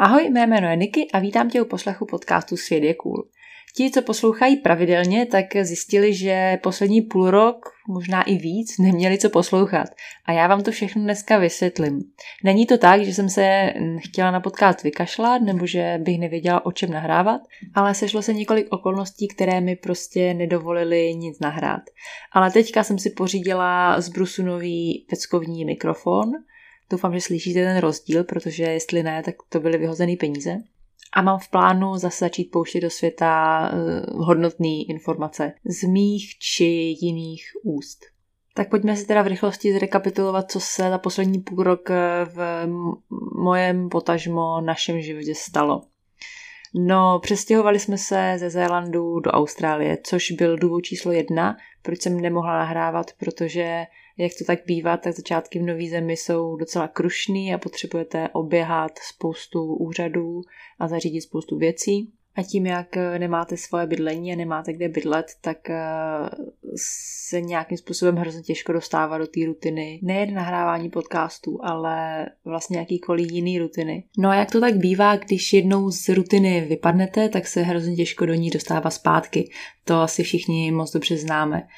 Ahoj, mé jméno je Niky a vítám tě u poslechu podcastu Svět je cool. Ti, co poslouchají pravidelně, tak zjistili, že poslední půl rok, možná i víc, neměli co poslouchat. A já vám to všechno dneska vysvětlím. Není to tak, že jsem se chtěla na podcast vykašlat, nebo že bych nevěděla, o čem nahrávat, ale sešlo se několik okolností, které mi prostě nedovolily nic nahrát. Ale teďka jsem si pořídila z Brusu nový peckovní mikrofon, Doufám, že slyšíte ten rozdíl, protože jestli ne, tak to byly vyhozené peníze. A mám v plánu zase začít pouštět do světa uh, hodnotné informace z mých či jiných úst. Tak pojďme si teda v rychlosti zrekapitulovat, co se za poslední půl rok eh, v mojem potažmo našem životě stalo. No, přestěhovali jsme se ze Zélandu do Austrálie, což byl důvod číslo jedna, proč jsem nemohla nahrávat, protože jak to tak bývá, tak začátky v nové zemi jsou docela krušný a potřebujete oběhat spoustu úřadů a zařídit spoustu věcí. A tím, jak nemáte svoje bydlení a nemáte kde bydlet, tak eh, se nějakým způsobem hrozně těžko dostává do té rutiny. Nejen nahrávání podcastů, ale vlastně jakýkoliv jiný rutiny. No a jak to tak bývá, když jednou z rutiny vypadnete, tak se hrozně těžko do ní dostává zpátky. To asi všichni moc dobře známe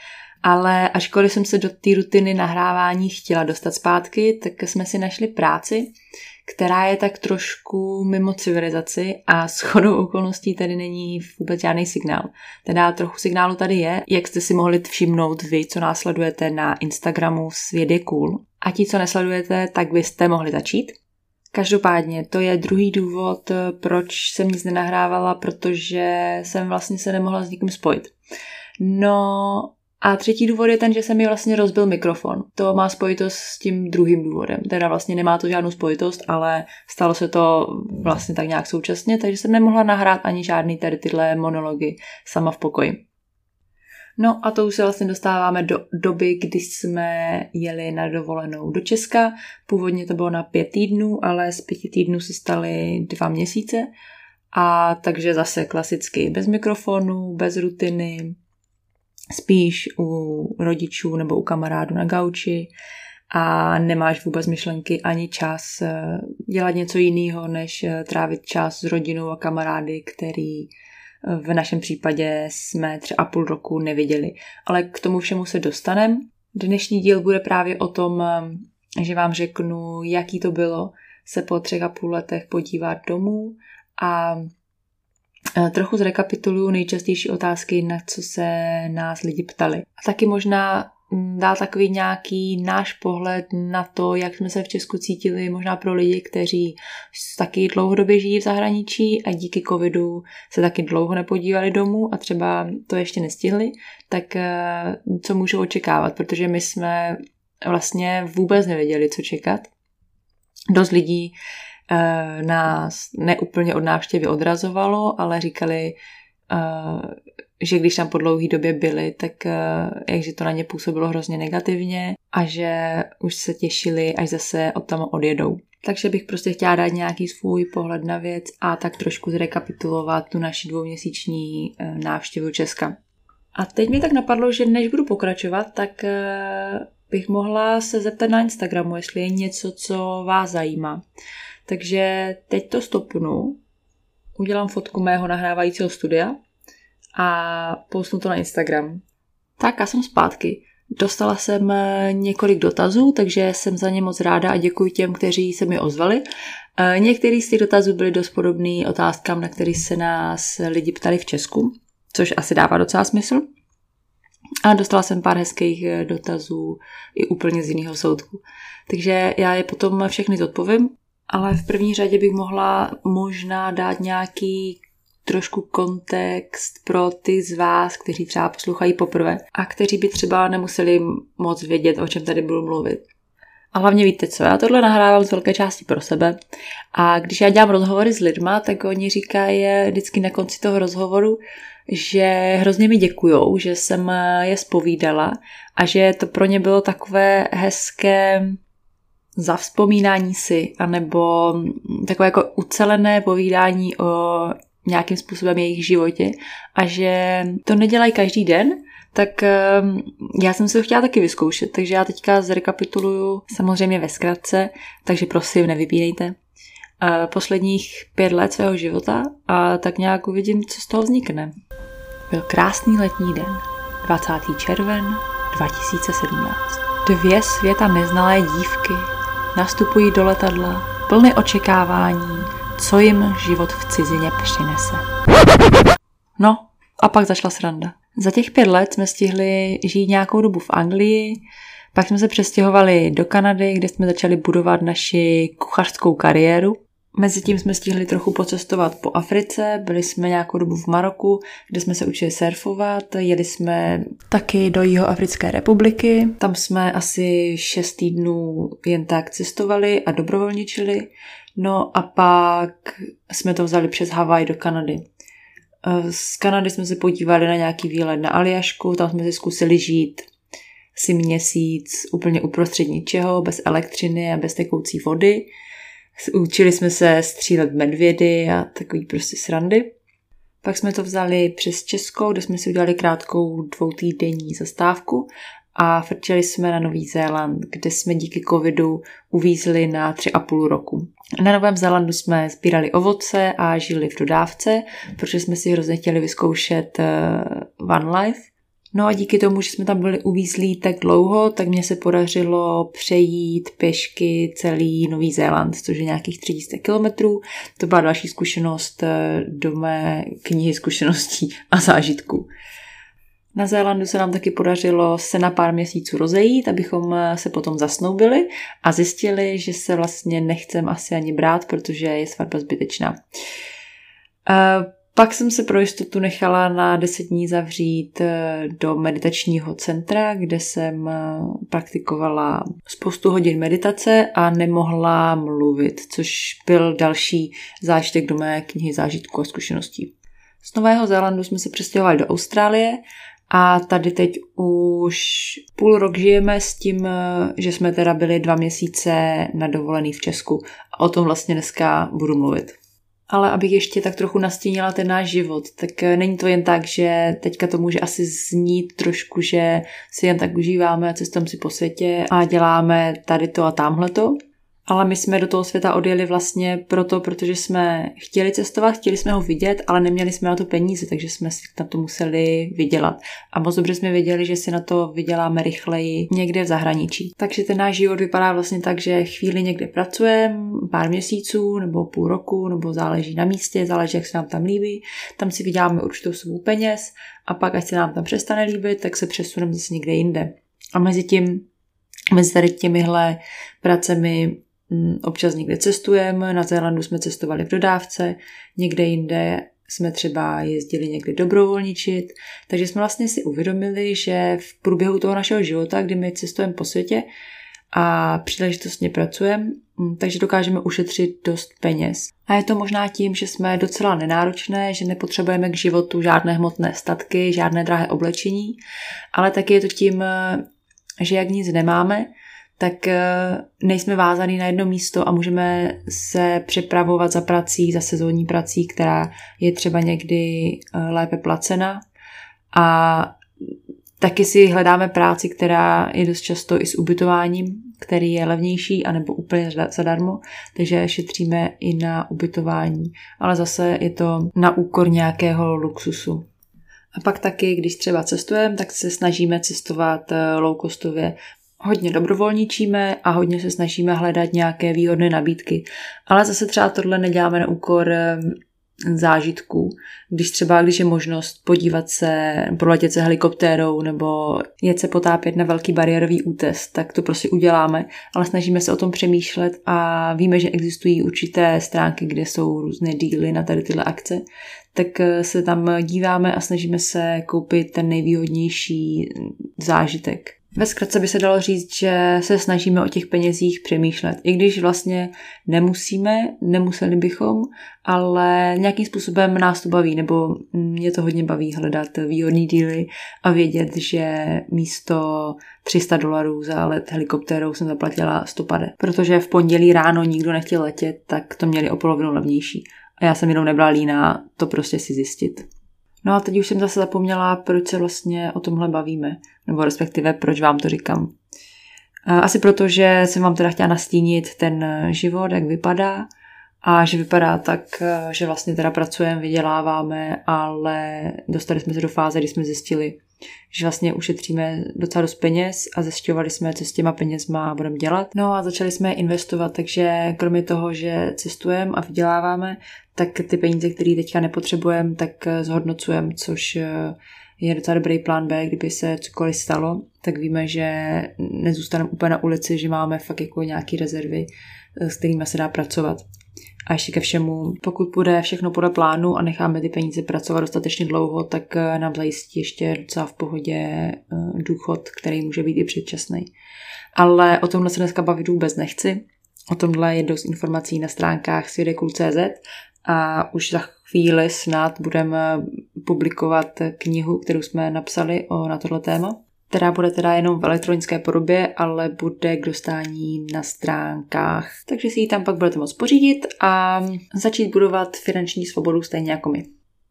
ale ačkoliv jsem se do té rutiny nahrávání chtěla dostat zpátky, tak jsme si našli práci, která je tak trošku mimo civilizaci a s chodou okolností tady není vůbec žádný signál. Teda trochu signálu tady je, jak jste si mohli všimnout vy, co následujete na Instagramu Svět je cool. A ti, co nesledujete, tak byste mohli začít. Každopádně to je druhý důvod, proč jsem nic nenahrávala, protože jsem vlastně se nemohla s nikým spojit. No, a třetí důvod je ten, že se mi vlastně rozbil mikrofon. To má spojitost s tím druhým důvodem. Teda vlastně nemá to žádnou spojitost, ale stalo se to vlastně tak nějak současně, takže jsem nemohla nahrát ani žádný tady tyhle monology sama v pokoji. No a to už se vlastně dostáváme do doby, kdy jsme jeli na dovolenou do Česka. Původně to bylo na pět týdnů, ale z pěti týdnů se staly dva měsíce. A takže zase klasicky bez mikrofonu, bez rutiny, spíš u rodičů nebo u kamarádů na gauči a nemáš vůbec myšlenky ani čas eh, dělat něco jiného, než eh, trávit čas s rodinou a kamarády, který eh, v našem případě jsme tři a půl roku neviděli. Ale k tomu všemu se dostaneme. Dnešní díl bude právě o tom, že vám řeknu, jaký to bylo se po třech a půl letech podívat domů a trochu zrekapituluju nejčastější otázky, na co se nás lidi ptali. A taky možná mm, dá takový nějaký náš pohled na to, jak jsme se v Česku cítili, možná pro lidi, kteří taky dlouhodobě žijí v zahraničí a díky covidu se taky dlouho nepodívali domů a třeba to ještě nestihli, tak eh, co můžou očekávat, protože my jsme vlastně vůbec nevěděli, co čekat. Dost lidí Eh, nás neúplně od návštěvy odrazovalo, ale říkali, eh, že když tam po dlouhé době byli, tak eh, jakže to na ně působilo hrozně negativně a že už se těšili, až zase od tam odjedou. Takže bych prostě chtěla dát nějaký svůj pohled na věc a tak trošku zrekapitulovat tu naši dvouměsíční návštěvu Česka. A teď mi tak napadlo, že než budu pokračovat, tak bych mohla se zeptat na Instagramu, jestli je něco, co vás zajímá. Takže teď to stopnu, udělám fotku mého nahrávajícího studia a postnu to na Instagram. Tak a jsem zpátky. Dostala jsem eh, několik dotazů, takže jsem za ně moc ráda a děkuji těm, kteří se mi ozvali. Eh, některý z těch dotazů byly dost podobný otázkám, na které se nás lidi ptali v Česku, což asi dává docela smysl. A dostala jsem pár hezkých eh, dotazů i úplně z jiného soudku. Takže já je potom všechny zodpovím ale v první řadě bych mohla možná dát nějaký trošku kontext pro ty z vás, kteří třeba poslouchají poprvé a kteří by třeba nemuseli moc vědět, o čem tady budu mluvit. A hlavně víte co, já tohle nahrávám z velké části pro sebe a když já dělám rozhovory s lidma, tak oni říkají vždycky na konci toho rozhovoru, že hrozně mi děkujou, že jsem je spovídala a že to pro ně bylo takové hezké zavzpomínání si, anebo takové jako ucelené povídání o nějakým způsobem jejich životě a že to nedělají každý den, tak ehm, já jsem se to chtěla taky vyzkoušet, takže já teďka zrekapituluju samozřejmě ve zkratce, takže prosím nevypínejte posledních pět let svého života a tak nějak uvidím, co z toho vznikne. Byl krásný letní den, 20. červen 2017. Dvě světa neznalé dívky nastupují do letadla plné očekávání, co jim život v cizině přinese. No, a pak začala sranda. Za těch pět let jsme stihli žít nějakou dobu v Anglii, pak jsme se přestěhovali do Kanady, kde jsme začali budovat naši kuchařskou kariéru. Mezitím jsme stihli trochu pocestovat po Africe, byli jsme nějakou dobu v Maroku, kde jsme se učili surfovat, jeli jsme taky do Jihoafrické republiky, tam jsme asi šest týdnů jen tak cestovali a dobrovolničili, no a pak jsme to vzali přes Havaj do Kanady. Z Kanady jsme se podívali na nějaký výlet na Aljašku, tam jsme si zkusili žít si měsíc úplně uprostřed ničeho, bez elektřiny a bez tekoucí vody. Učili jsme se střílet medvědy a takový prostě srandy. Pak jsme to vzali přes Česko, kde jsme si udělali krátkou dvoutýdenní zastávku a frčeli jsme na Nový Zéland, kde jsme díky covidu uvízli na tři a půl roku. Na Novém Zélandu jsme sbírali ovoce a žili v dodávce, protože jsme si hrozně chtěli vyzkoušet uh, One Life. No a díky tomu, že jsme tam byli uvízlí tak dlouho, tak mně se podařilo přejít pěšky celý Nový Zéland, což je nějakých 300 kilometrů. To byla další zkušenost eh, do mé knihy zkušeností a zážitků. Na Zélandu se nám taky podařilo se na pár měsíců rozejít, abychom eh, se potom zasnoubili a zjistili, že se vlastně nechcem asi ani brát, protože je svatba zbytečná. Eh, pak jsem se pro jistotu nechala na deset dní zavřít eh, do meditačního centra, kde jsem praktikovala spoustu hodin meditace a nemohla mluvit, což byl další zážitek do mé knihy zážitků a zkušeností. Z Nového Zélandu jsme se přestěhovali do Austrálie a tady teď už půl rok žijeme s tím, že jsme teda byli dva měsíce na dovolený v Česku. A o tom vlastně dneska budu mluvit. Ale abych ještě tak trochu nastínila ten náš život, tak není to jen tak, že teďka to může asi znít trošku, že si jen tak užíváme a cestujeme si po světě a děláme tady to a tamhle to. Ale my jsme do toho světa odjeli vlastně proto, protože jsme chtěli cestovat, chtěli jsme ho vidět, ale neměli jsme na to peníze, takže jsme si na to museli vydělat. A moc dobře jsme věděli, že si na to vyděláme rychleji někde v zahraničí. Takže ten náš život vypadá vlastně tak, že chvíli někde pracujeme, pár měsíců nebo půl roku, nebo záleží na místě, záleží, jak se nám tam líbí. Tam si vyděláme určitou sumu peněz a pak, až se nám tam přestane líbit, tak se přesuneme zase někde jinde. A mezi tím, mezi tady těmihle pracemi občas někde cestujeme, na Zélandu jsme cestovali v dodávce, někde jinde jsme třeba jezdili někde dobrovolničit, takže jsme vlastně si uvědomili, že v průběhu toho našeho života, kdy my cestujeme po světě a příležitostně pracujeme, mm, takže dokážeme ušetřit dost peněz. A je to možná tím, že jsme docela nenáročné, že nepotřebujeme k životu žádné hmotné statky, žádné drahé oblečení, ale taky je to tím, že jak nic nemáme, tak eh, nejsme vázaný na jedno místo a můžeme se připravovat za prací, za sezónní prací, která je třeba někdy eh, lépe placena. A taky si hledáme práci, která je dost často i s ubytováním, který je levnější, anebo úplně zadarmo, takže šetříme i na ubytování. Ale zase je to na úkor nějakého luxusu. A pak taky, když třeba cestujeme, tak se snažíme cestovat eh, low costově hodně dobrovolničíme a hodně se snažíme hledat nějaké výhodné nabídky. Ale zase třeba tohle neděláme na úkor zážitků. Když třeba, když je možnost podívat se, proletět se helikoptérou nebo jet se potápět na velký bariérový útes, tak to prostě uděláme, ale snažíme se o tom přemýšlet a víme, že existují určité stránky, kde jsou různé díly na tady tyhle akce, tak eh, se tam díváme a snažíme se koupit ten nejvýhodnější zážitek. Ve zkratce by se dalo říct, že se snažíme o těch penězích přemýšlet. I když vlastně nemusíme, nemuseli bychom, ale nějakým způsobem nás to baví, nebo mě to hodně baví hledat výhodný díly a vědět, že místo 300 dolarů za let helikoptérou jsem zaplatila 150. Protože v pondělí ráno nikdo nechtěl letět, tak to měli o polovinu levnější. A já jsem jenom nebyla líná to prostě si zjistit. No a teď už jsem zase zapomněla, proč se vlastně o tomhle bavíme, nebo respektive proč vám to říkám. Asi proto, že jsem vám teda chtěla nastínit ten život, jak vypadá a že vypadá tak, že vlastně teda pracujeme, vyděláváme, ale dostali jsme se do fáze, kdy jsme zjistili, že vlastně ušetříme docela dost peněz a zjišťovali jsme, co s těma penězma budeme dělat. No a začali jsme investovat, takže kromě toho, že cestujeme a vyděláváme, tak ty peníze, které teďka nepotřebujeme, tak zhodnocujeme, což je docela dobrý plán B, kdyby se cokoliv stalo, tak víme, že nezůstaneme úplně na ulici, že máme fakt jako nějaké rezervy, s kterými se dá pracovat. A ještě ke všemu, pokud bude všechno podle plánu a necháme ty peníze pracovat dostatečně dlouho, tak eh, nám zajistí ještě docela v pohodě eh, důchod, který může být i předčasný. Ale o tomhle se dneska bavit vůbec nechci. O tomhle je dost informací na stránkách svědekul.cz a už za chvíli snad budeme publikovat knihu, kterou jsme napsali o, na tohle téma která bude teda jenom v elektronické podobě, ale bude k dostání na stránkách. Takže si ji tam pak budete moct pořídit a začít budovat finanční svobodu stejně jako my.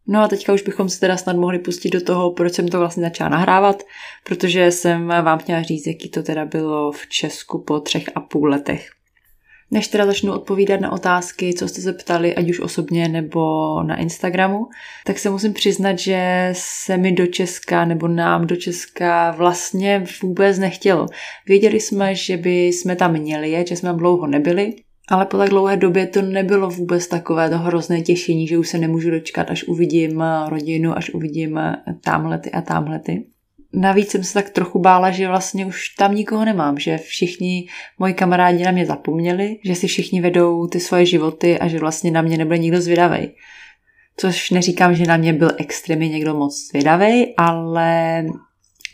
No a teďka už bychom se teda snad mohli pustit do toho, proč jsem to vlastně začala nahrávat, protože jsem vám chtěla říct, jaký to teda bylo v Česku po třech a půl letech. Než teda začnu odpovídat na otázky, co jste se ptali, ať už osobně nebo na Instagramu, tak se musím přiznat, že se mi do Česka nebo nám do Česka vlastně vůbec nechtělo. Věděli jsme, že by jsme tam měli že jsme tam dlouho nebyli, ale po tak dlouhé době to nebylo vůbec takové to hrozné těšení, že už se nemůžu dočkat, až uvidím rodinu, až uvidím tamhlety a tamhlety. Navíc jsem se tak trochu bála, že vlastně už tam nikoho nemám, že všichni moji kamarádi na mě zapomněli, že si všichni vedou ty svoje životy a že vlastně na mě nebude nikdo zvědavý. Což neříkám, že na mě byl extrémně někdo moc zvědavý, ale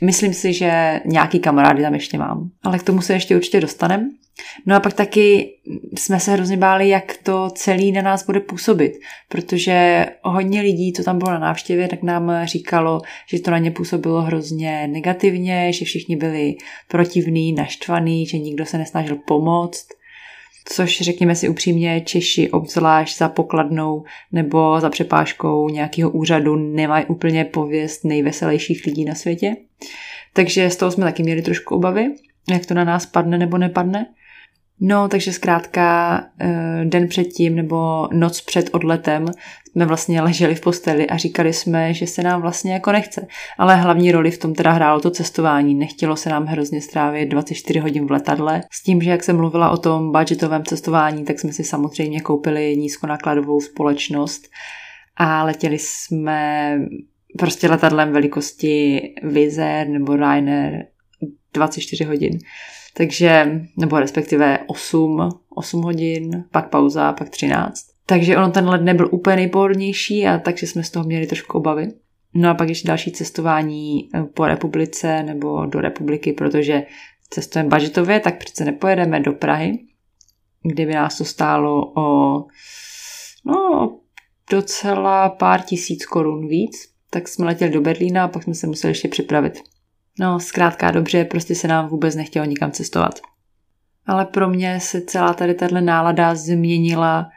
myslím si, že nějaký kamarády tam ještě mám. Ale k tomu se ještě určitě dostanem. No a pak taky jsme se hrozně báli, jak to celý na nás bude působit, protože hodně lidí, co tam bylo na návštěvě, tak nám říkalo, že to na ně působilo hrozně negativně, že všichni byli protivní, naštvaní, že nikdo se nesnažil pomoct, což řekněme si upřímně, Češi obzvlášť za pokladnou nebo za přepážkou nějakého úřadu nemají úplně pověst nejveselějších lidí na světě. Takže z toho jsme taky měli trošku obavy, jak to na nás padne nebo nepadne. No, takže zkrátka eh, den předtím nebo noc před odletem jsme vlastně leželi v posteli a říkali jsme, že se nám vlastně jako nechce. Ale hlavní roli v tom teda hrálo to cestování. Nechtělo se nám hrozně strávit 24 hodin v letadle. S tím, že jak jsem mluvila o tom budgetovém cestování, tak jsme si samozřejmě koupili nízkonákladovou společnost a letěli jsme prostě letadlem velikosti Vizer nebo Ryanair 24 hodin. Takže, nebo respektive 8, 8 hodin, pak pauza, pak 13. Takže ono ten let nebyl úplně nejpohodlnější a takže jsme z toho měli trošku obavy. No a pak ještě další cestování eh, po republice nebo do republiky, protože cestujeme budgetově, tak přece nepojedeme do Prahy, kde by nás to stálo o no, docela pár tisíc korun víc. Tak jsme letěli do Berlína a pak jsme se museli ještě připravit. No, zkrátka dobře, prostě se nám vůbec nechtělo nikam cestovat. Ale pro mě se celá tady tahle nálada změnila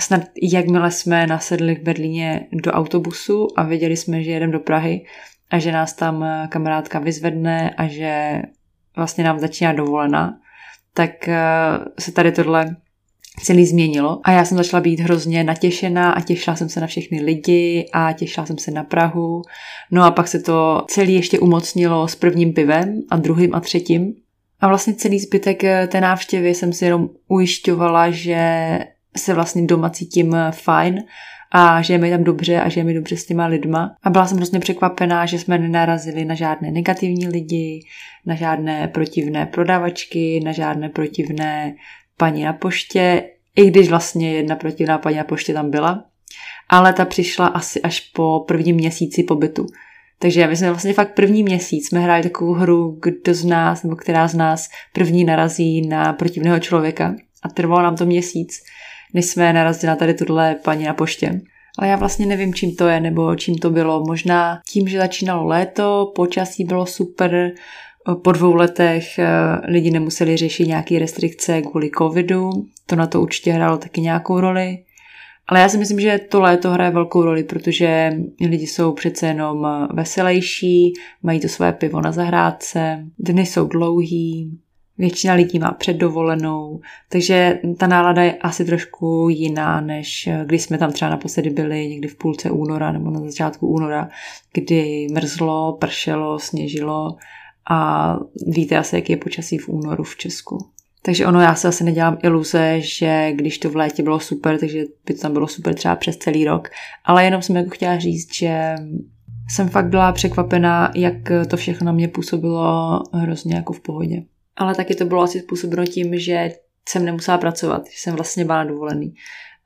snad jakmile jsme nasedli v Berlíně do autobusu a věděli jsme, že jedeme do Prahy a že nás tam kamarádka vyzvedne a že vlastně nám začíná dovolena, tak eh, se tady tohle celý změnilo a já jsem začala být hrozně natěšená a těšila jsem se na všechny lidi a těšila jsem se na Prahu. No a pak se to celý ještě umocnilo s prvním pivem a druhým a třetím. A vlastně celý zbytek eh, té návštěvy jsem si jenom ujišťovala, že se vlastně doma cítím fajn a že je mi tam dobře a že je mi dobře s těma lidma. A byla jsem hrozně překvapená, že jsme nenarazili na žádné negativní lidi, na žádné protivné prodavačky, na žádné protivné paní na poště, i když vlastně jedna protivná paní na poště tam byla, ale ta přišla asi až po prvním měsíci pobytu. Takže my jsme vlastně fakt první měsíc jsme hráli takovou hru, kdo z nás, nebo která z nás první narazí na protivného člověka. A trvalo nám to měsíc, než jsme narazili na tady tuhle paní na poště. Ale já vlastně nevím, čím to je, nebo čím to bylo. Možná tím, že začínalo léto, počasí bylo super, po dvou letech eh, lidi nemuseli řešit nějaké restrikce kvůli covidu. To na to určitě hrálo taky nějakou roli. Ale já si myslím, že to léto hraje velkou roli, protože lidi jsou přece jenom veselější, mají to své pivo na zahrádce, dny jsou dlouhý, většina lidí má předdovolenou, takže ta nálada je asi trošku jiná, než když jsme tam třeba naposledy byli někdy v půlce února nebo na začátku února, kdy mrzlo, pršelo, sněžilo a víte asi, jak je počasí v únoru v Česku. Takže ono, já se asi nedělám iluze, že když to v létě bylo super, takže by to tam bylo super třeba přes celý rok. Ale jenom jsem jako chtěla říct, že jsem fakt byla překvapená, jak to všechno na mě působilo hrozně jako v pohodě. Ale taky to bylo asi způsobeno tím, že jsem nemusela pracovat, že jsem vlastně byla dovolený.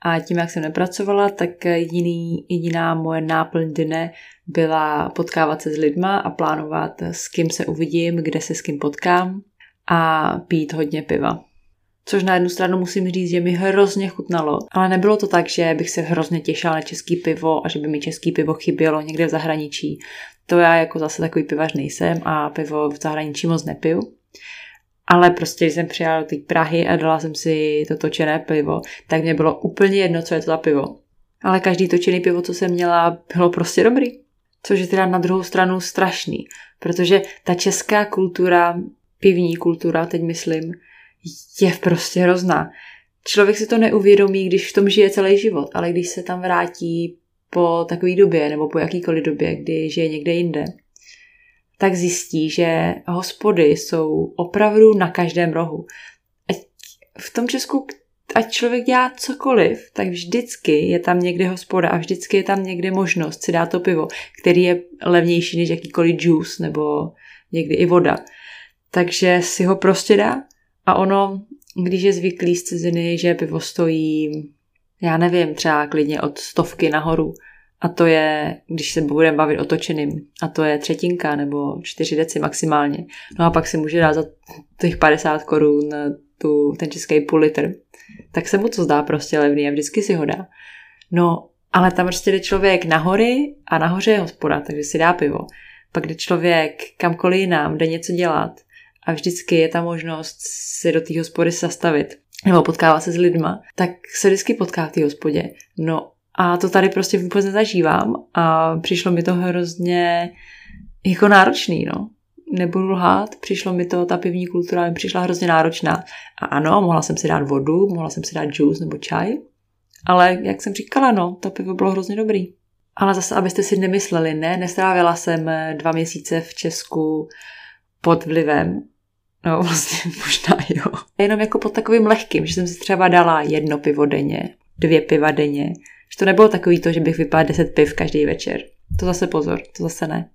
A tím, jak jsem nepracovala, tak jediný, jediná moje náplň dne byla potkávat se s lidma a plánovat, s kým se uvidím, kde se s kým potkám a pít hodně piva. Což na jednu stranu musím říct, že mi hrozně chutnalo, ale nebylo to tak, že bych se hrozně těšila na český pivo a že by mi český pivo chybělo někde v zahraničí. To já jako zase takový pivař nejsem a pivo v zahraničí moc nepiju. Ale prostě, když jsem přijela do té Prahy a dala jsem si to točené pivo, tak mě bylo úplně jedno, co je to za pivo. Ale každý točený pivo, co jsem měla, bylo prostě dobrý. Což je teda na druhou stranu strašný, protože ta česká kultura pivní kultura, teď myslím, je prostě hrozná. Člověk si to neuvědomí, když v tom žije celý život, ale když se tam vrátí po takové době nebo po jakýkoliv době, kdy žije někde jinde, tak zjistí, že hospody jsou opravdu na každém rohu. Ať v tom Česku, ať člověk dělá cokoliv, tak vždycky je tam někde hospoda a vždycky je tam někde možnost si dát to pivo, který je levnější než jakýkoliv juice nebo někdy i voda takže si ho prostě dá. A ono, když je zvyklý z ciziny, že pivo stojí, já nevím, třeba klidně od stovky nahoru, a to je, když se budeme bavit o točeným, a to je třetinka nebo čtyři deci maximálně. No a pak si může dát za těch 50 korun tu, ten český půl litr. Tak se mu to zdá prostě levný a vždycky si ho dá. No, ale tam prostě jde člověk nahory a nahoře je hospoda, takže si dá pivo. Pak jde člověk kamkoliv jinam, jde něco dělat a vždycky je ta možnost si do té hospody zastavit nebo potkávat se s lidma, tak se vždycky potká v té hospodě. No a to tady prostě vůbec nezažívám a přišlo mi to hrozně jako náročný, no. Nebudu lhát, přišlo mi to, ta pivní kultura mi přišla hrozně náročná. A ano, mohla jsem si dát vodu, mohla jsem si dát juice nebo čaj, ale jak jsem říkala, no, to pivo bylo hrozně dobrý. Ale zase, abyste si nemysleli, ne, nestrávila jsem dva měsíce v Česku pod vlivem No vlastně možná jo. Jenom jako pod takovým lehkým, že jsem si třeba dala jedno pivo denně, dvě piva denně. Že to nebylo takový to, že bych vypila deset piv každý večer. To zase pozor, to zase ne.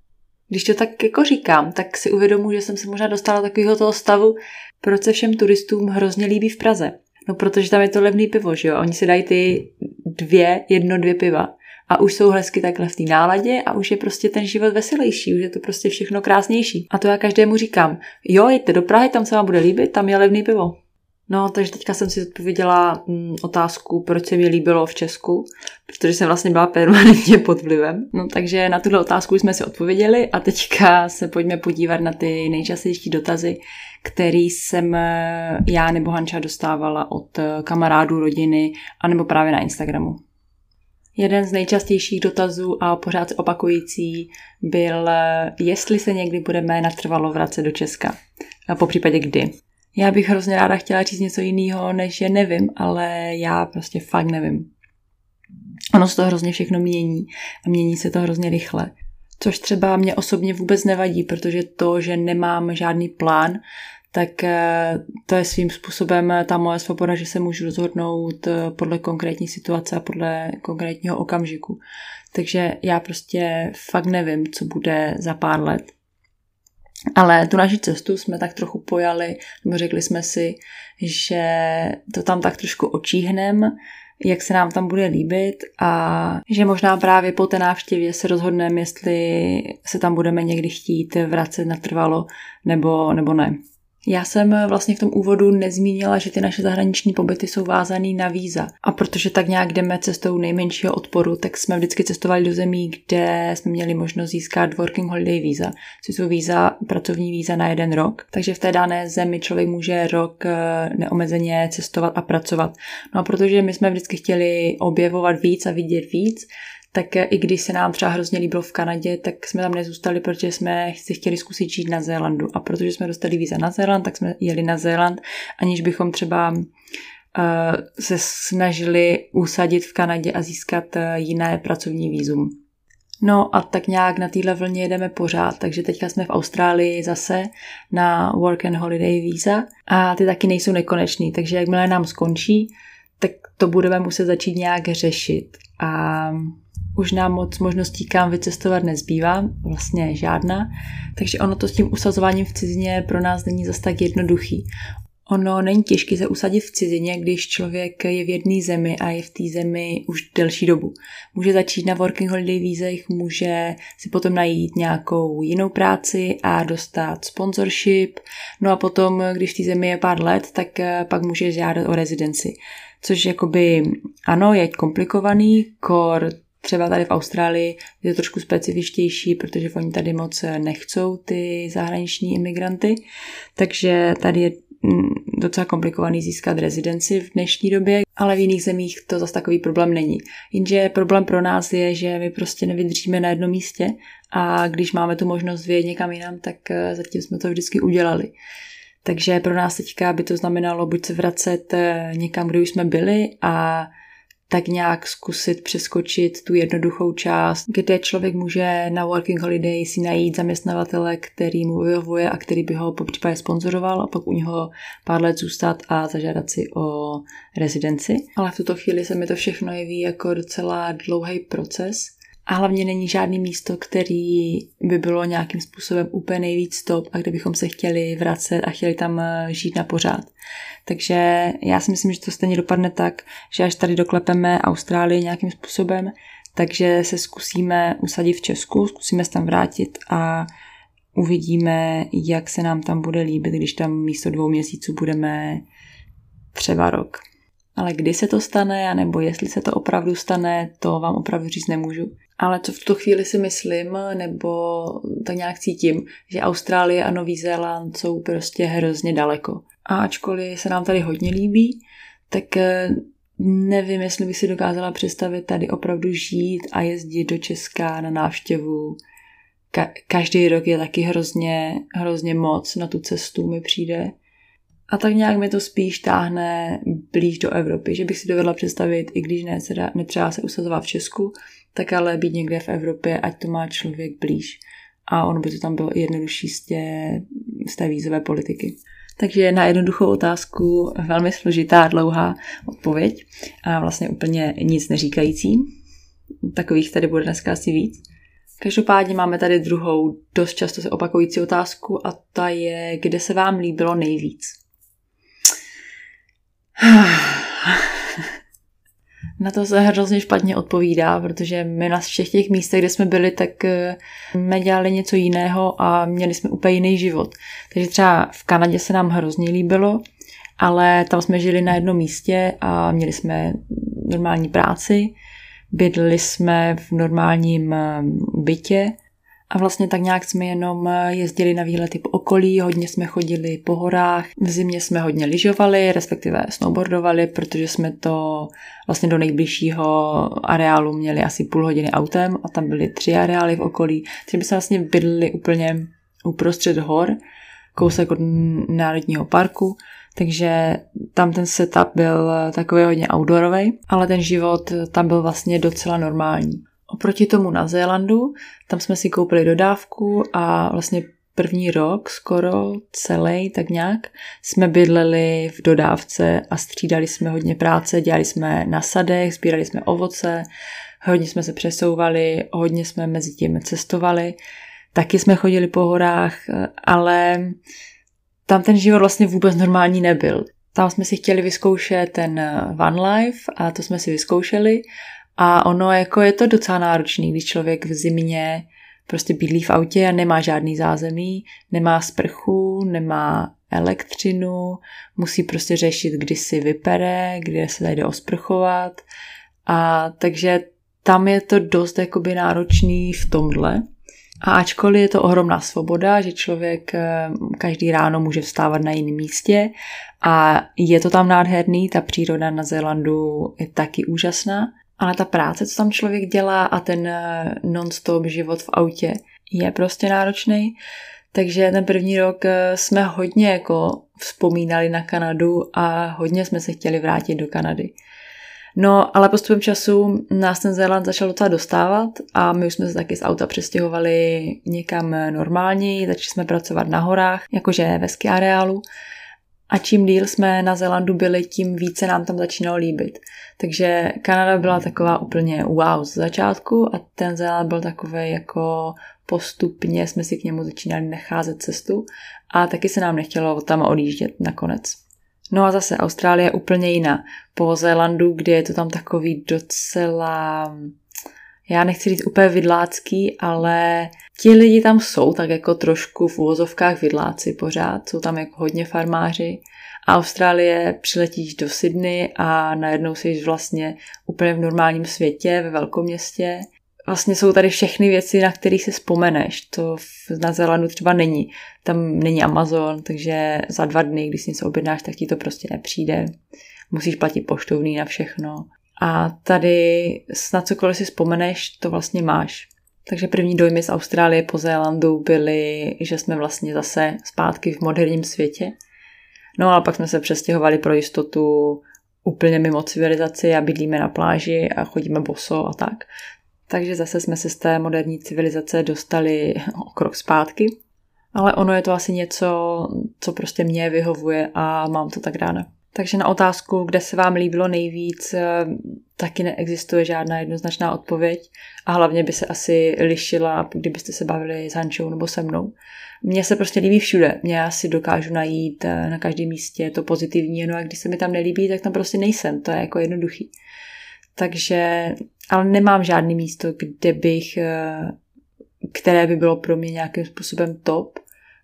Když to tak jako říkám, tak si uvědomuji, že jsem se možná dostala do takového toho stavu, proč se všem turistům hrozně líbí v Praze. No protože tam je to levný pivo, že jo? Oni si dají ty dvě, jedno, dvě piva a už jsou hezky takhle v té náladě a už je prostě ten život veselější, už je to prostě všechno krásnější. A to já každému říkám, jo, jděte do Prahy, tam se vám bude líbit, tam je levný pivo. No, takže teďka jsem si odpověděla mm, otázku, proč se mi líbilo v Česku, protože jsem vlastně byla permanentně pod vlivem. No, takže na tuhle otázku jsme si odpověděli a teďka se pojďme podívat na ty nejčastější dotazy, který jsem eh, já nebo Hanča dostávala od eh, kamarádů, rodiny, anebo právě na Instagramu. Jeden z nejčastějších dotazů a pořád se opakující byl, jestli se někdy budeme natrvalo vracet do Česka. A po případě kdy. Já bych hrozně ráda chtěla říct něco jiného, než že nevím, ale já prostě fakt nevím. Ono se to hrozně všechno mění a mění se to hrozně rychle. Což třeba mě osobně vůbec nevadí, protože to, že nemám žádný plán, tak eh, to je svým způsobem ta moje svoboda, že se můžu rozhodnout eh, podle konkrétní situace a podle konkrétního okamžiku. Takže já prostě fakt nevím, co bude za pár let. Ale tu naši cestu jsme tak trochu pojali, nebo řekli jsme si, že to tam tak trošku očíhnem, jak se nám tam bude líbit a že možná právě po té návštěvě se rozhodneme, jestli se tam budeme někdy chtít vracet natrvalo nebo, nebo ne. Já jsem vlastně v tom úvodu nezmínila, že ty naše zahraniční pobyty jsou vázané na víza. A protože tak nějak jdeme cestou nejmenšího odporu, tak jsme vždycky cestovali do zemí, kde jsme měli možnost získat working holiday víza, což jsou víza, pracovní víza na jeden rok. Takže v té dané zemi člověk může rok eh, neomezeně cestovat a pracovat. No a protože my jsme vždycky chtěli objevovat víc a vidět víc, tak i když se nám třeba hrozně líbilo v Kanadě, tak jsme tam nezůstali, protože jsme si chtěli zkusit žít na Zélandu. A protože jsme dostali víza na Zéland, tak jsme jeli na Zéland, aniž bychom třeba uh, se snažili usadit v Kanadě a získat uh, jiné pracovní výzum. No a tak nějak na téhle vlně jedeme pořád, takže teďka jsme v Austrálii zase na Work and Holiday víza a ty taky nejsou nekonečný, takže jakmile nám skončí, tak to budeme muset začít nějak řešit. A už nám moc možností kam vycestovat nezbývá, vlastně žádná, takže ono to s tím usazováním v cizině pro nás není zase tak jednoduchý. Ono není těžké se usadit v cizině, když člověk je v jedné zemi a je v té zemi už delší dobu. Může začít na working holiday vízech, může si potom najít nějakou jinou práci a dostat sponsorship, no a potom, když v té zemi je pár let, tak eh, pak může žádat o rezidenci. Což jakoby, ano, je komplikovaný, kor Třeba tady v Austrálii je to trošku specifičtější, protože oni tady moc nechcou ty zahraniční imigranty, takže tady je mm, docela komplikovaný získat rezidenci v dnešní době, ale v jiných zemích to zase takový problém není. Jenže problém pro nás je, že my prostě nevydržíme na jednom místě a když máme tu možnost vyjet někam jinam, tak eh, zatím jsme to vždycky udělali. Takže pro nás teďka by to znamenalo buď se vracet eh, někam, kde už jsme byli a tak nějak zkusit přeskočit tu jednoduchou část, kde člověk může na working holiday si najít zaměstnavatele, který mu vyhovuje a který by ho po případě sponzoroval a pak u něho pár let zůstat a zažádat si o rezidenci. Ale v tuto chvíli se mi to všechno jeví jako docela dlouhý proces a hlavně není žádný místo, který by bylo nějakým způsobem úplně nejvíc top a kde bychom se chtěli vracet a chtěli tam eh, žít na pořád. Takže já si myslím, že to stejně dopadne tak, že až tady doklepeme Austrálii nějakým způsobem, takže se zkusíme usadit v Česku, zkusíme se tam vrátit a uvidíme, jak se nám tam bude líbit, když tam místo dvou měsíců budeme třeba rok. Ale kdy se to stane, nebo jestli se to opravdu stane, to vám opravdu říct nemůžu. Ale co v tuto chvíli si myslím, nebo tak nějak cítím, že Austrálie a Nový Zéland jsou prostě hrozně daleko. A ačkoliv se nám tady hodně líbí, tak eh, nevím, jestli bych si dokázala představit tady opravdu žít a jezdit do Česka na návštěvu. Ka- každý rok je taky hrozně, hrozně moc na tu cestu mi přijde. A tak nějak mi to spíš táhne blíž do Evropy, že bych si dovedla představit, i když ne, netřeba se usazovat v Česku, tak ale být někde v Evropě, ať to má člověk blíž. A ono by to tam bylo jednodušší z té, z té vízové politiky. Takže na jednoduchou otázku velmi složitá, dlouhá odpověď a vlastně úplně nic neříkající. Takových tady bude dneska asi víc. Každopádně máme tady druhou dost často se opakující otázku a ta je, kde se vám líbilo nejvíc? Na to se hrozně špatně odpovídá, protože my na všech těch místech, kde jsme byli, tak eh, jsme dělali něco jiného a měli jsme úplně jiný život. Takže třeba v Kanadě se nám hrozně líbilo, ale tam jsme žili na jednom místě a měli jsme normální práci, bydleli jsme v normálním eh, bytě a vlastně tak nějak jsme jenom eh, jezdili na výlety po okolí, hodně jsme chodili po horách, v zimě jsme hodně lyžovali, respektive snowboardovali, protože jsme to vlastně do nejbližšího areálu měli asi půl hodiny autem a tam byly tři areály v okolí, takže jsme vlastně bydleli úplně uprostřed hor, kousek od národního parku, takže tam ten setup byl takový hodně outdoorový, ale ten život tam byl vlastně docela normální. Oproti tomu na Zélandu, tam jsme si koupili dodávku a vlastně první rok skoro celý, tak nějak, jsme bydleli v dodávce a střídali jsme hodně práce, dělali jsme na sadech, sbírali jsme ovoce, hodně jsme se přesouvali, hodně jsme mezi tím cestovali, taky jsme chodili po horách, ale tam ten život vlastně vůbec normální nebyl. Tam jsme si chtěli vyzkoušet ten Van Life a to jsme si vyzkoušeli. A ono jako je to docela náročný, když člověk v zimě prostě bydlí v autě a nemá žádný zázemí, nemá sprchu, nemá elektřinu, musí prostě řešit, kdy si vypere, kde se tady jde osprchovat. A takže tam je to dost jakoby náročný v tomhle. A ačkoliv je to ohromná svoboda, že člověk eh, každý ráno může vstávat na jiném místě a je to tam nádherný, ta příroda na Zélandu je taky úžasná, ale ta práce, co tam člověk dělá a ten eh, non-stop život v autě je prostě náročný. Takže ten první rok eh, jsme hodně jako vzpomínali na Kanadu a hodně jsme se chtěli vrátit do Kanady. No, ale postupem času nás ten Zéland začal docela dostávat a my už jsme se taky z auta přestěhovali někam normálně, začali jsme pracovat na horách, jakože ve ski areálu. A čím díl jsme na Zélandu byli, tím více nám tam začínalo líbit. Takže Kanada byla taková úplně wow z začátku a ten Zéland byl takový jako postupně jsme si k němu začínali nacházet cestu a taky se nám nechtělo tam odjíždět nakonec. No a zase Austrálie je úplně jiná. Po Zélandu, kde je to tam takový docela, já nechci říct úplně vidlácký, ale ti lidi tam jsou tak jako trošku v úvozovkách vidláci pořád, jsou tam jako hodně farmáři. A Austrálie přiletíš do Sydney a najednou jsi vlastně úplně v normálním světě, ve velkom městě vlastně jsou tady všechny věci, na které si vzpomeneš. To na Zélandu třeba není. Tam není Amazon, takže za dva dny, když si něco objednáš, tak ti to prostě nepřijde. Musíš platit poštovný na všechno. A tady na cokoliv si vzpomeneš, to vlastně máš. Takže první dojmy z Austrálie po Zélandu byly, že jsme vlastně zase zpátky v moderním světě. No ale pak jsme se přestěhovali pro jistotu úplně mimo civilizaci a bydlíme na pláži a chodíme boso a tak. Takže zase jsme se z té moderní civilizace dostali o krok zpátky. Ale ono je to asi něco, co prostě mě vyhovuje a mám to tak ráda. Takže na otázku, kde se vám líbilo nejvíc, eh, taky neexistuje žádná jednoznačná odpověď a hlavně by se asi lišila, kdybyste se bavili s Hančou nebo se mnou. Mně se prostě líbí všude. Mě asi dokážu najít eh, na každém místě to pozitivní, no a když se mi tam nelíbí, tak tam prostě nejsem. To je jako jednoduchý. Takže, ale nemám žádný místo, kde bych, eh, které by bylo pro mě nějakým způsobem top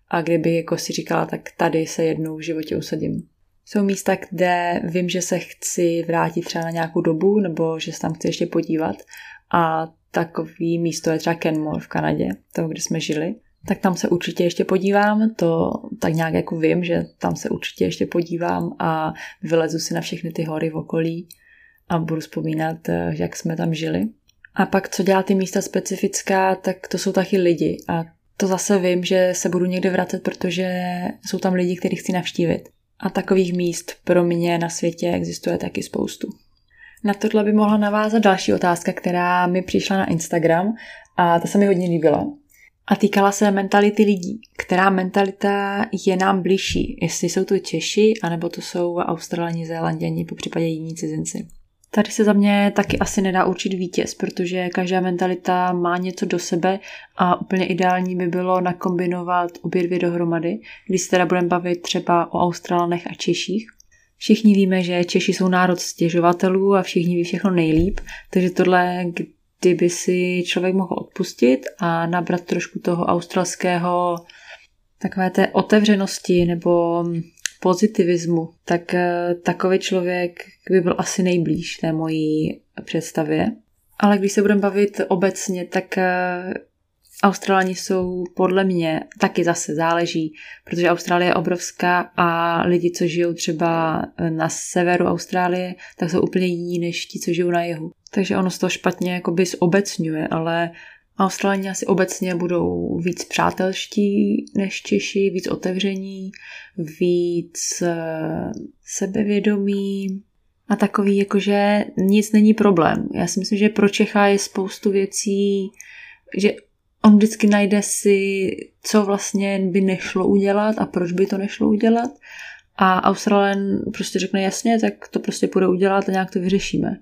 a kde jako si říkala, tak tady se jednou v životě usadím. Jsou místa, kde vím, že se chci vrátit třeba na nějakou dobu, nebo že se tam chci ještě podívat. A takový místo je třeba Kenmore v Kanadě, toho, kde jsme žili. Tak tam se určitě ještě podívám, to tak nějak jako vím, že tam se určitě ještě podívám a vylezu si na všechny ty hory v okolí a budu vzpomínat, eh, jak jsme tam žili. A pak, co dělá ty místa specifická, tak to jsou taky lidi. A to zase vím, že se budu někde vracet, protože jsou tam lidi, který chci navštívit. A takových míst pro mě na světě existuje taky spoustu. Na tohle by mohla navázat další otázka, která mi přišla na Instagram a ta se mi hodně líbila. A týkala se mentality lidí. Která mentalita je nám bližší? Jestli jsou to Češi, anebo to jsou Australani, Zélanděni, po případě jiní cizinci. Tady se za mě taky asi nedá určit vítěz, protože každá mentalita má něco do sebe a úplně ideální by bylo nakombinovat obě dvě dohromady, když se teda budeme bavit třeba o Australanech a Češích. Všichni víme, že Češi jsou národ stěžovatelů a všichni ví všechno nejlíp, takže tohle, kdyby si člověk mohl odpustit a nabrat trošku toho australského takové té otevřenosti nebo pozitivismu, tak eh, takový člověk by byl asi nejblíž té mojí představě. Ale když se budeme bavit obecně, tak eh, Australani jsou podle mě taky zase záleží, protože Austrálie je obrovská a lidi, co žijou třeba na severu Austrálie, tak jsou úplně jiní než ti, co žijou na jihu. Takže ono z toho špatně jakoby zobecňuje, ale Australani asi obecně budou víc přátelští než Češi, víc otevření, víc eh, sebevědomí a takový, jakože nic není problém. Já si myslím, že pro Čecha je spoustu věcí, že on vždycky najde si, co vlastně by nešlo udělat a proč by to nešlo udělat. A Australen prostě řekne jasně, tak to prostě půjde udělat a nějak to vyřešíme.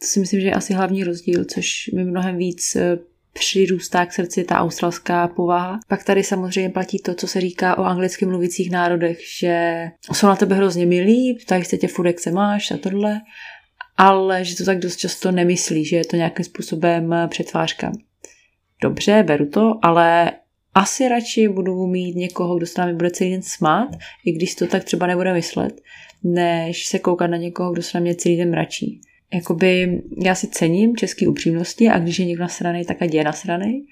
To si myslím, že je asi hlavní rozdíl, což mi mnohem víc eh, přirůstá k srdci ta australská povaha. Pak tady samozřejmě platí to, co se říká o anglicky mluvících národech, že jsou na tebe hrozně milí, ptají se tě furt, jak se máš a tohle, ale že to tak dost často nemyslí, že je to nějakým způsobem přetvářka. Dobře, beru to, ale asi radši budu mít někoho, kdo se námi bude celý den smát, i když to tak třeba nebude myslet, než se koukat na někoho, kdo se na mě celý den mračí. Jakoby já si cením český upřímnosti a když je někdo nasraný, tak ať je nasraný,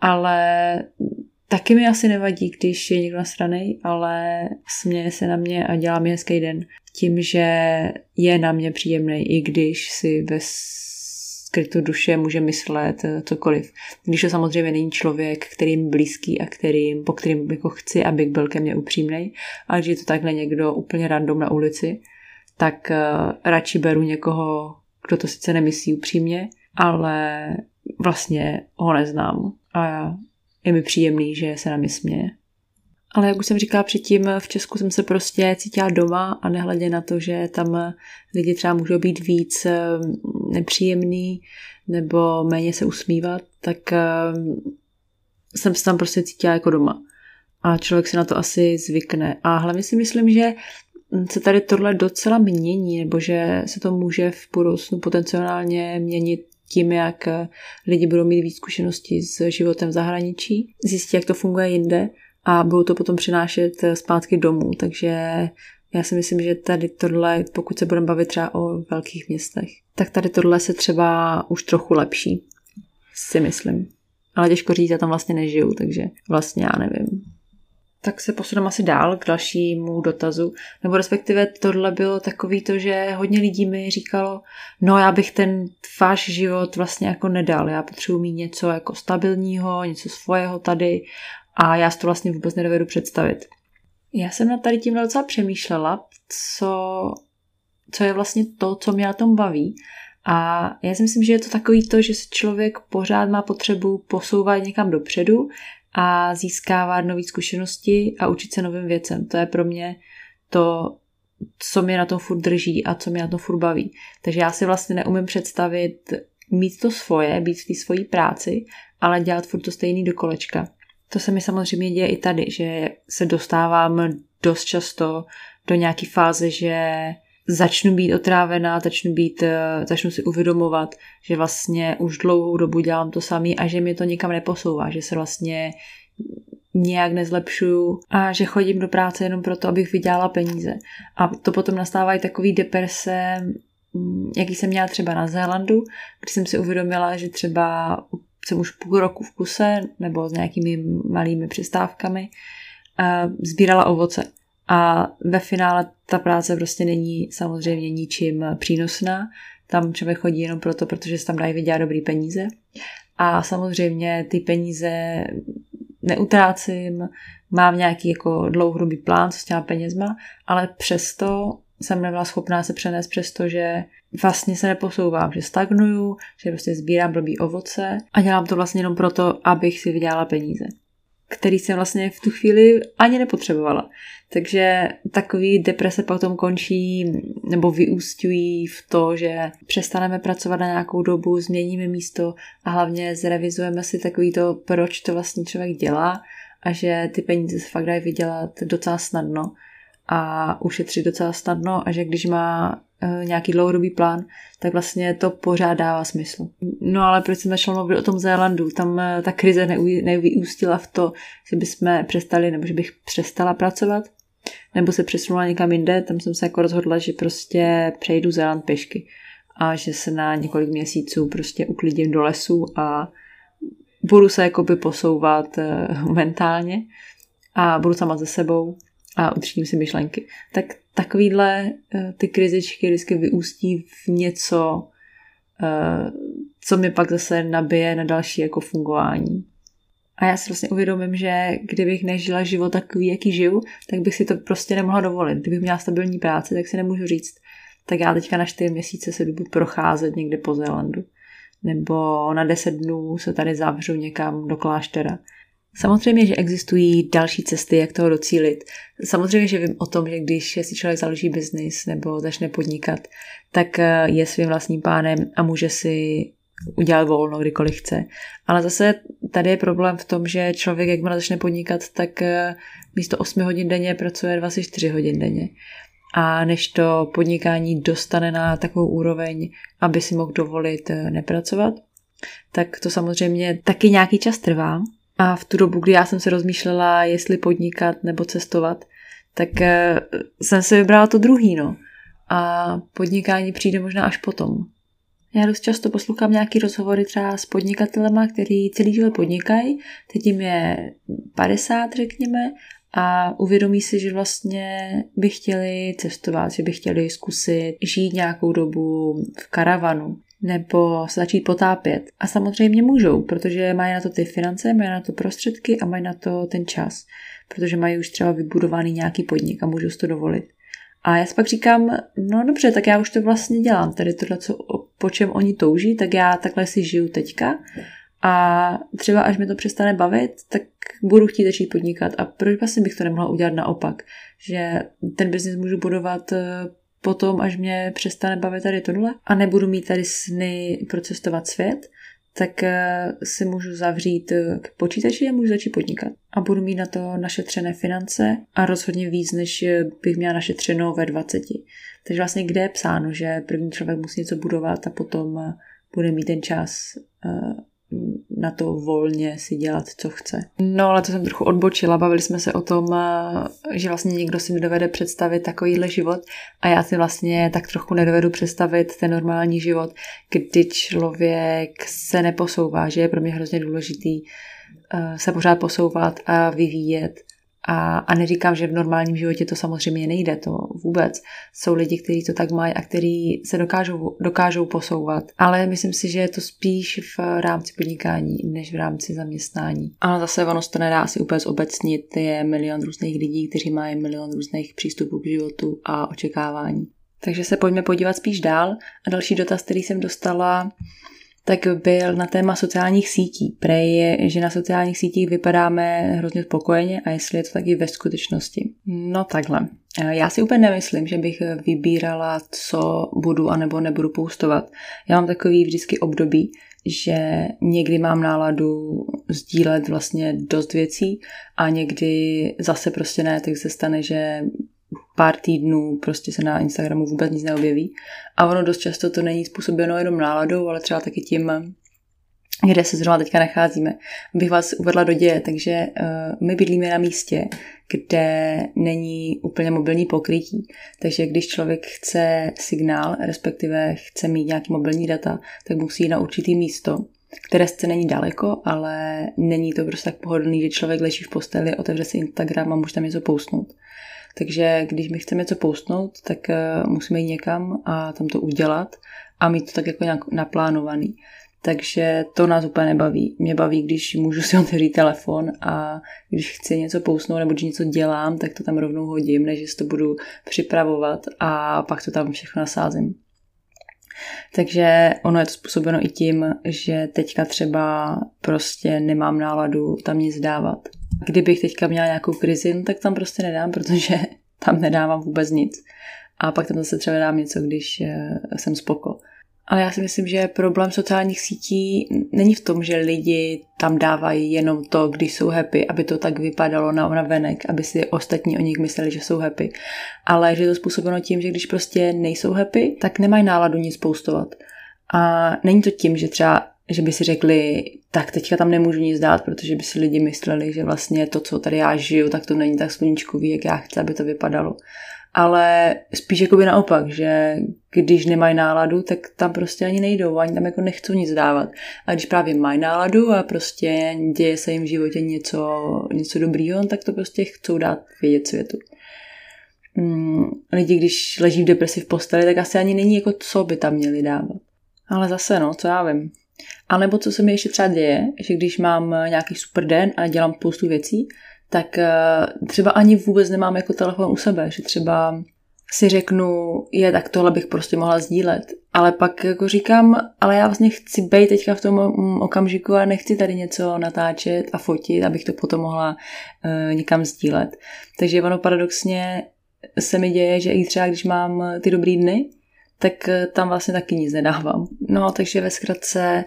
ale taky mi asi nevadí, když je někdo nasraný, ale směje se na mě a dělá mi hezký den tím, že je na mě příjemný, i když si ve skrytu duše může myslet eh, cokoliv. Když to samozřejmě není člověk, kterým blízký a kterým, po kterým jako chci, aby byl ke mně upřímný, ale když je to takhle někdo úplně random na ulici, tak uh, radši beru někoho, kdo to sice nemyslí upřímně, ale vlastně ho neznám a je mi příjemný, že se na mě směje. Ale jak už jsem říkala předtím, v Česku jsem se prostě cítila doma a nehledě na to, že tam lidi třeba můžou být víc eh, nepříjemný nebo méně se usmívat, tak eh, jsem se tam prostě cítila jako doma. A člověk se na to asi zvykne. A hlavně si myslím, že se tady tohle docela mění, nebo že se to může v budoucnu potenciálně měnit tím, jak lidi budou mít víc zkušeností s životem v zahraničí, zjistí, jak to funguje jinde a budou to potom přinášet eh, zpátky domů. Takže já si myslím, že tady tohle, pokud se budeme bavit třeba o velkých městech, tak tady tohle se třeba už trochu lepší, si myslím. Ale těžko říct, já tam vlastně nežiju, takže vlastně já nevím. Tak se posuneme asi dál k dalšímu dotazu. Nebo respektive tohle bylo takový to, že hodně lidí mi říkalo, no já bych ten váš život vlastně jako nedal. Já potřebuji mít něco jako stabilního, něco svého tady a já si to vlastně vůbec nedovedu představit. Já jsem na tady tím docela přemýšlela, co, co je vlastně to, co mě na tom baví. A já si myslím, že je to takový to, že se člověk pořád má potřebu posouvat někam dopředu a získávat nové zkušenosti a učit se novým věcem. To je pro mě to, co mě na tom furt drží a co mě na tom furt baví. Takže já si vlastně neumím představit mít to svoje, být v té svojí práci, ale dělat furt to stejný do kolečka. To se mi samozřejmě děje i tady, že se dostávám dost často do nějaké fáze, že začnu být otrávená, začnu, být, eh, začnu si uvědomovat, že vlastně už dlouhou dobu dělám to samý a že mě to nikam neposouvá, že se vlastně nějak nezlepšuju a že chodím do práce jenom proto, abych vydělala peníze. A to potom nastávají takový deprese, mm, jaký jsem měla třeba na Zélandu, když jsem si uvědomila, že třeba jsem už půl roku v kuse nebo s nějakými malými přestávkami sbírala ovoce. A ve finále ta práce prostě není samozřejmě ničím přínosná. Tam člověk chodí jenom proto, protože se tam dají vydělat dobrý peníze. A samozřejmě ty peníze neutrácím, mám nějaký jako dlouhodobý plán, co s těma penězma, ale přesto jsem nebyla schopná se přenést přes to, že vlastně se neposouvám, že stagnuju, že prostě sbírám blbý ovoce a dělám to vlastně jenom proto, abych si vydělala peníze který jsem vlastně v tu chvíli ani nepotřebovala. Takže takový deprese potom končí nebo vyústují v to, že přestaneme pracovat na nějakou dobu, změníme místo a hlavně zrevizujeme si takový to, proč to vlastně člověk dělá a že ty peníze se fakt dají vydělat docela snadno a ušetřit docela snadno a že když má e, nějaký dlouhodobý plán, tak vlastně to pořád dává smysl. No ale proč jsem začala mluvit o tom Zélandu? Tam e, ta krize nevyústila v to, že bychom přestali, nebo že bych přestala pracovat, nebo se přesunula někam jinde, tam jsem se jako rozhodla, že prostě přejdu Zéland pěšky a že se na několik měsíců prostě uklidím do lesu a budu se jakoby posouvat e, mentálně a budu sama ze sebou a utřídím si myšlenky. Tak takovýhle eh, ty krizičky vždycky vyústí v něco, eh, co mi pak zase nabije na další jako fungování. A já si vlastně uvědomím, že kdybych nežila život takový, jaký žiju, tak bych si to prostě nemohla dovolit. Kdybych měla stabilní práci, tak si nemůžu říct, tak já teďka na čtyři měsíce se jdu procházet někde po Zélandu. Nebo na deset dnů se tady zavřu někam do kláštera. Samozřejmě, že existují další cesty, jak toho docílit. Samozřejmě, že vím o tom, že když si člověk založí biznis nebo začne podnikat, tak eh, je svým vlastním pánem a může si udělat volno, kdykoliv chce. Ale zase tady je problém v tom, že člověk, jakmile začne podnikat, tak eh, místo 8 hodin denně pracuje 24 hodin denně. A než to podnikání dostane na takovou úroveň, aby si mohl dovolit eh, nepracovat, tak to samozřejmě taky nějaký čas trvá. A v tu dobu, kdy já jsem se rozmýšlela, jestli podnikat nebo cestovat, tak eh, jsem si vybrala to druhý, no. A podnikání přijde možná až potom. Já dost často poslouchám nějaký rozhovory třeba s podnikatelema, který celý život podnikají, teď jim je 50, řekněme, a uvědomí si, že vlastně by chtěli cestovat, že by chtěli zkusit žít nějakou dobu v karavanu nebo se začít potápět. A samozřejmě můžou, protože mají na to ty finance, mají na to prostředky a mají na to ten čas, protože mají už třeba vybudovaný nějaký podnik a můžou si to dovolit. A já si pak říkám, no dobře, tak já už to vlastně dělám, tedy tohle, co, po čem oni touží, tak já takhle si žiju teďka a třeba až mi to přestane bavit, tak budu chtít začít podnikat. A proč vlastně bych to nemohla udělat naopak? Že ten biznis můžu budovat eh, potom, až mě přestane bavit tady tohle a nebudu mít tady sny procestovat svět, tak eh, si můžu zavřít eh, k počítači a můžu začít podnikat. A budu mít na to našetřené finance a rozhodně víc, než bych měla našetřeno ve 20. Takže vlastně kde je psáno, že první člověk musí něco budovat a potom bude mít ten čas na to volně si dělat, co chce. No, ale to jsem trochu odbočila. Bavili jsme se o tom, eh, že vlastně někdo si nedovede představit takovýhle život a já si vlastně tak trochu nedovedu představit ten normální život, kdy člověk se neposouvá, že je pro mě hrozně důležitý eh, se pořád posouvat a vyvíjet a, a neříkám, že v normálním životě to samozřejmě nejde, to vůbec. Jsou lidi, kteří to tak mají a kteří se dokážou, dokážou posouvat. Ale myslím si, že je to spíš v rámci podnikání, než v rámci zaměstnání. Ale zase ono to nedá asi úplně zobecnit. Je milion různých lidí, kteří mají milion různých přístupů k životu a očekávání. Takže se pojďme podívat spíš dál. A další dotaz, který jsem dostala, tak byl na téma sociálních sítí. Prej je, že na sociálních sítích vypadáme hrozně spokojeně a jestli je to taky ve skutečnosti. No takhle. Já si úplně nemyslím, že bych vybírala, co budu anebo nebudu postovat. Já mám takový vždycky období, že někdy mám náladu sdílet vlastně dost věcí a někdy zase prostě ne, tak se stane, že pár týdnů prostě se na Instagramu vůbec nic neobjeví. A ono dost často to není způsobeno jenom náladou, ale třeba taky tím, kde se zrovna teďka nacházíme. Abych vás uvedla do děje, takže uh, my bydlíme na místě, kde není úplně mobilní pokrytí. Takže když člověk chce signál, respektive chce mít nějaký mobilní data, tak musí jít na určitý místo, které sice není daleko, ale není to prostě tak pohodlný, že člověk leží v posteli, otevře si Instagram a může tam něco poustnout. Takže když my chceme něco postnout, tak eh, musíme jít někam a tam to udělat a mít to tak jako nějak naplánovaný. Takže to nás úplně nebaví. Mě baví, když můžu si otevřít telefon a když chci něco pousnout nebo když něco dělám, tak to tam rovnou hodím, než si to budu připravovat a pak to tam všechno nasázím. Takže ono je to způsobeno i tím, že teďka třeba prostě nemám náladu tam nic dávat. Kdybych teďka měla nějakou krizi, no tak tam prostě nedám, protože tam nedávám vůbec nic. A pak tam zase třeba dám něco, když eh, jsem spoko. Ale já si myslím, že problém sociálních sítí není v tom, že lidi tam dávají jenom to, když jsou happy, aby to tak vypadalo na venek, aby si ostatní o nich mysleli, že jsou happy. Ale že je to způsobeno tím, že když prostě nejsou happy, tak nemají náladu nic postovat. A není to tím, že třeba že by si řekli, tak teďka tam nemůžu nic dát, protože by si lidi mysleli, že vlastně to, co tady já žiju, tak to není tak sluníčkový, jak já chci, aby to vypadalo. Ale spíš jako by naopak, že když nemají náladu, tak tam prostě ani nejdou, ani tam jako nechcou nic dávat. A když právě mají náladu a prostě děje se jim v životě něco, něco dobrýho, tak to prostě chcou dát vědět světu. Hmm, lidi, když leží v depresi v posteli, tak asi ani není jako co by tam měli dávat. Ale zase, no, co já vím. A nebo co se mi ještě třeba děje, že když mám nějaký super den a dělám spoustu věcí, tak eh, třeba ani vůbec nemám jako telefon u sebe, že třeba si řeknu, je, tak tohle bych prostě mohla sdílet. Ale pak jako říkám, ale já vlastně chci být teďka v tom mm, okamžiku a nechci tady něco natáčet a fotit, abych to potom mohla uh, někam sdílet. Takže ono paradoxně se mi děje, že i třeba když mám ty dobrý dny, tak eh, tam vlastně taky nic nedávám. No, takže ve zkratce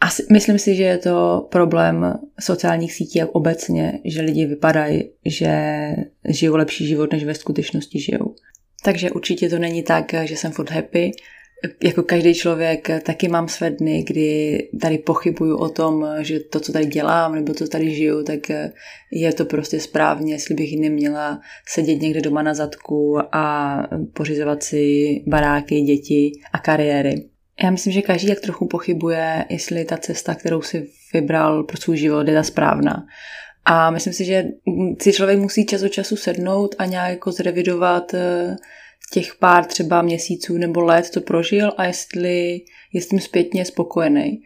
asi, myslím si, že je to problém sociálních sítí jak obecně, že lidi vypadají, že žijou lepší život, než ve skutečnosti žijou. Takže určitě to není tak, že jsem furt happy. Jako každý člověk taky mám své dny, kdy tady pochybuju o tom, že to, co tady dělám, nebo to tady žiju, tak je to prostě správně, jestli bych neměla sedět někde doma na zadku a pořizovat si baráky, děti a kariéry. Já myslím, že každý jak trochu pochybuje, jestli ta cesta, kterou si vybral pro svůj život, je ta správná. A myslím si, že si člověk musí čas od času sednout a nějak jako zrevidovat eh, těch pár třeba měsíců nebo let, co prožil a jestli je s tím zpětně spokojený.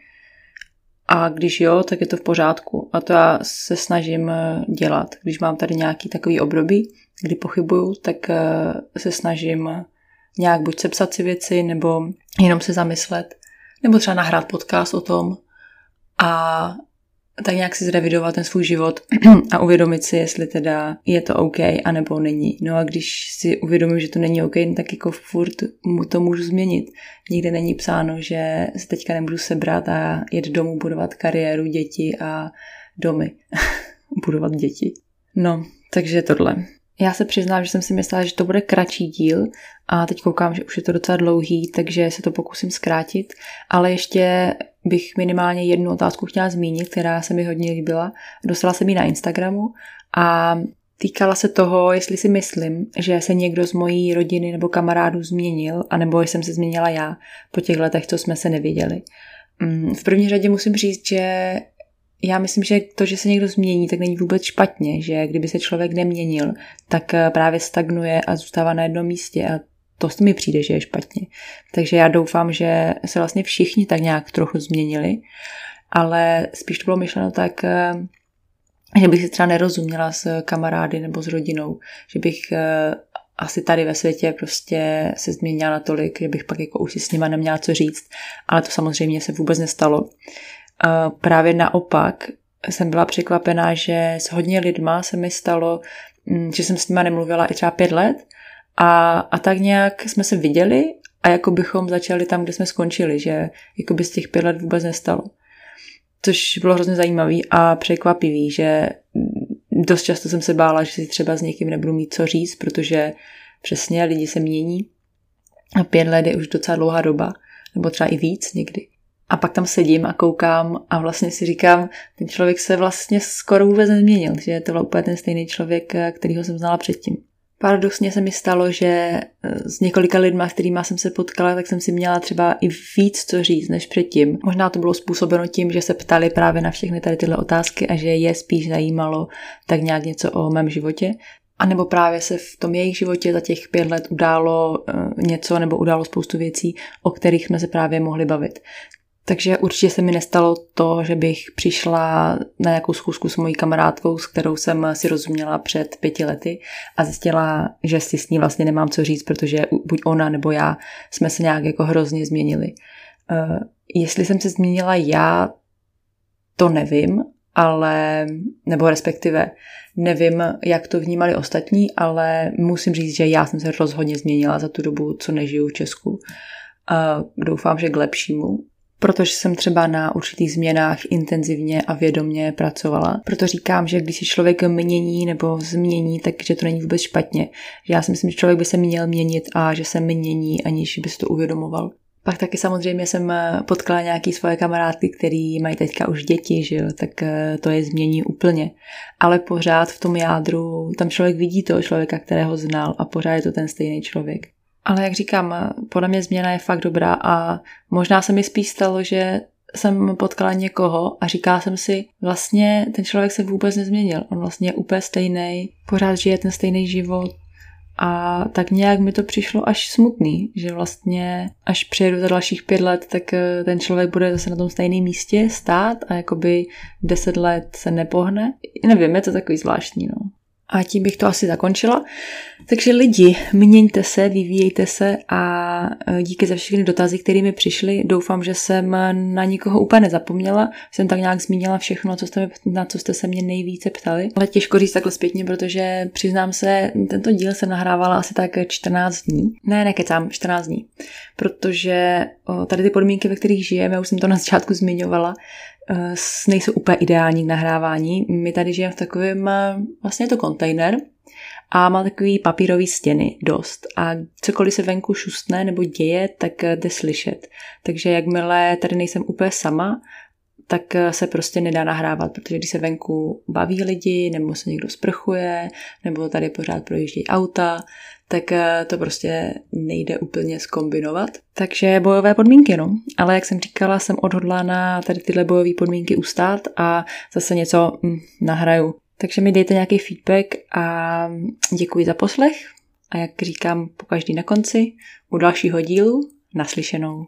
A když jo, tak je to v pořádku. A to já se snažím eh, dělat. Když mám tady nějaký takový období, kdy pochybuju, tak eh, se snažím nějak buď sepsat si věci, nebo jenom se zamyslet, nebo třeba nahrát podcast o tom a tak nějak si zrevidovat ten svůj život a uvědomit si, jestli teda je to OK, anebo není. No a když si uvědomím, že to není OK, tak jako furt mu to můžu změnit. Nikde není psáno, že se teďka nemůžu sebrat a jet domů budovat kariéru, děti a domy. budovat děti. No, takže tohle. Já se přiznám, že jsem si myslela, že to bude kratší díl a teď koukám, že už je to docela dlouhý, takže se to pokusím zkrátit, ale ještě bych minimálně jednu otázku chtěla zmínit, která se mi hodně líbila. Dostala jsem ji na Instagramu a týkala se toho, jestli si myslím, že se někdo z mojí rodiny nebo kamarádů změnil, anebo jsem se změnila já po těch letech, co jsme se neviděli. Mm, v první řadě musím říct, že já myslím, že to, že se někdo změní, tak není vůbec špatně, že kdyby se člověk neměnil, tak eh, právě stagnuje a zůstává na jednom místě a to mi přijde, že je špatně. Takže já doufám, že se vlastně všichni tak nějak trochu změnili, ale spíš to bylo myšleno tak, eh, že bych si třeba nerozuměla s kamarády nebo s rodinou, že bych eh, asi tady ve světě prostě se změnila natolik, že bych pak jako už si s nima neměla co říct, ale to samozřejmě se vůbec nestalo. Právě naopak jsem byla překvapená, že s hodně lidma se mi stalo, mm, že jsem s nima nemluvila i třeba pět let a, a tak nějak jsme se viděli a jako bychom začali tam, kde jsme skončili, že jako by z těch pět let vůbec nestalo. Což bylo hrozně zajímavý a překvapivý, že dost často jsem se bála, že si třeba s někým nebudu mít co říct, protože přesně lidi se mění a pět let je už docela dlouhá doba, nebo třeba i víc někdy. A pak tam sedím a koukám a vlastně si říkám, ten člověk se vlastně skoro vůbec nezměnil, že to byl úplně ten stejný člověk, kterýho jsem znala předtím. Paradoxně se mi stalo, že eh, s několika lidma, kterými jsem se potkala, tak jsem si měla třeba i víc co říct než předtím. Možná to bylo způsobeno tím, že se ptali právě na všechny tady tyhle otázky a že je spíš zajímalo tak nějak něco o mém životě. A nebo právě se v tom jejich životě za těch pět let událo eh, něco nebo událo spoustu věcí, o kterých jsme se právě mohli bavit. Takže určitě se mi nestalo to, že bych přišla na nějakou schůzku s mojí kamarádkou, s kterou jsem si rozuměla před pěti lety a zjistila, že si s ní vlastně nemám co říct, protože buď ona nebo já jsme se nějak jako hrozně změnili. Uh, jestli jsem se změnila já, to nevím, ale, nebo respektive nevím, jak to vnímali ostatní, ale musím říct, že já jsem se rozhodně změnila za tu dobu, co nežiju v Česku. Uh, doufám, že k lepšímu protože jsem třeba na určitých změnách intenzivně a vědomně pracovala. Proto říkám, že když se člověk mění nebo změní, takže to není vůbec špatně. Já si myslím, že člověk by se měl měnit a že se mění, aniž by si to uvědomoval. Pak taky samozřejmě jsem potkala nějaký svoje kamarádky, který mají teďka už děti, že jo, tak eh, to je změní úplně. Ale pořád v tom jádru tam člověk vidí toho člověka, kterého znal a pořád je to ten stejný člověk. Ale jak říkám, podle mě změna je fakt dobrá a možná se mi spíš stalo, že jsem potkala někoho a říká jsem si, vlastně ten člověk se vůbec nezměnil. On vlastně je úplně stejný, pořád žije ten stejný život. A tak nějak mi to přišlo až smutný, že vlastně až přijedu za dalších pět let, tak eh, ten člověk bude zase na tom stejném místě stát a jakoby deset let se nepohne. Nevím, je to takový zvláštní, no. A tím bych to asi zakončila. Takže lidi, měňte se, vyvíjejte se a e, díky za všechny dotazy, které mi přišly. Doufám, že jsem na nikoho úplně nezapomněla. Jsem tak nějak zmínila všechno, co jste, na co jste se mě nejvíce ptali. Ale těžko říct takhle zpětně, protože přiznám se, tento díl jsem nahrávala asi tak 14 dní. Ne, nekecám, 14 dní. Protože tady ty podmínky, ve kterých žijeme, už jsem to na začátku zmiňovala, nejsou úplně ideální k nahrávání. My tady žijeme v takovém, eh, vlastně je to kontejner a má takový papírový stěny dost a cokoliv se venku šustne nebo děje, tak eh, jde slyšet. Takže jakmile tady nejsem úplně sama, tak se prostě nedá nahrávat, protože když se venku baví lidi, nebo se někdo sprchuje, nebo tady pořád projíždějí auta, tak eh, to prostě nejde úplně skombinovat. Takže bojové podmínky, no. Ale jak jsem říkala, jsem odhodlána tady tyhle bojové podmínky ustát a zase něco hm, nahraju. Takže mi dejte nějaký feedback a děkuji za poslech. A jak říkám po každý na konci, u dalšího dílu naslyšenou.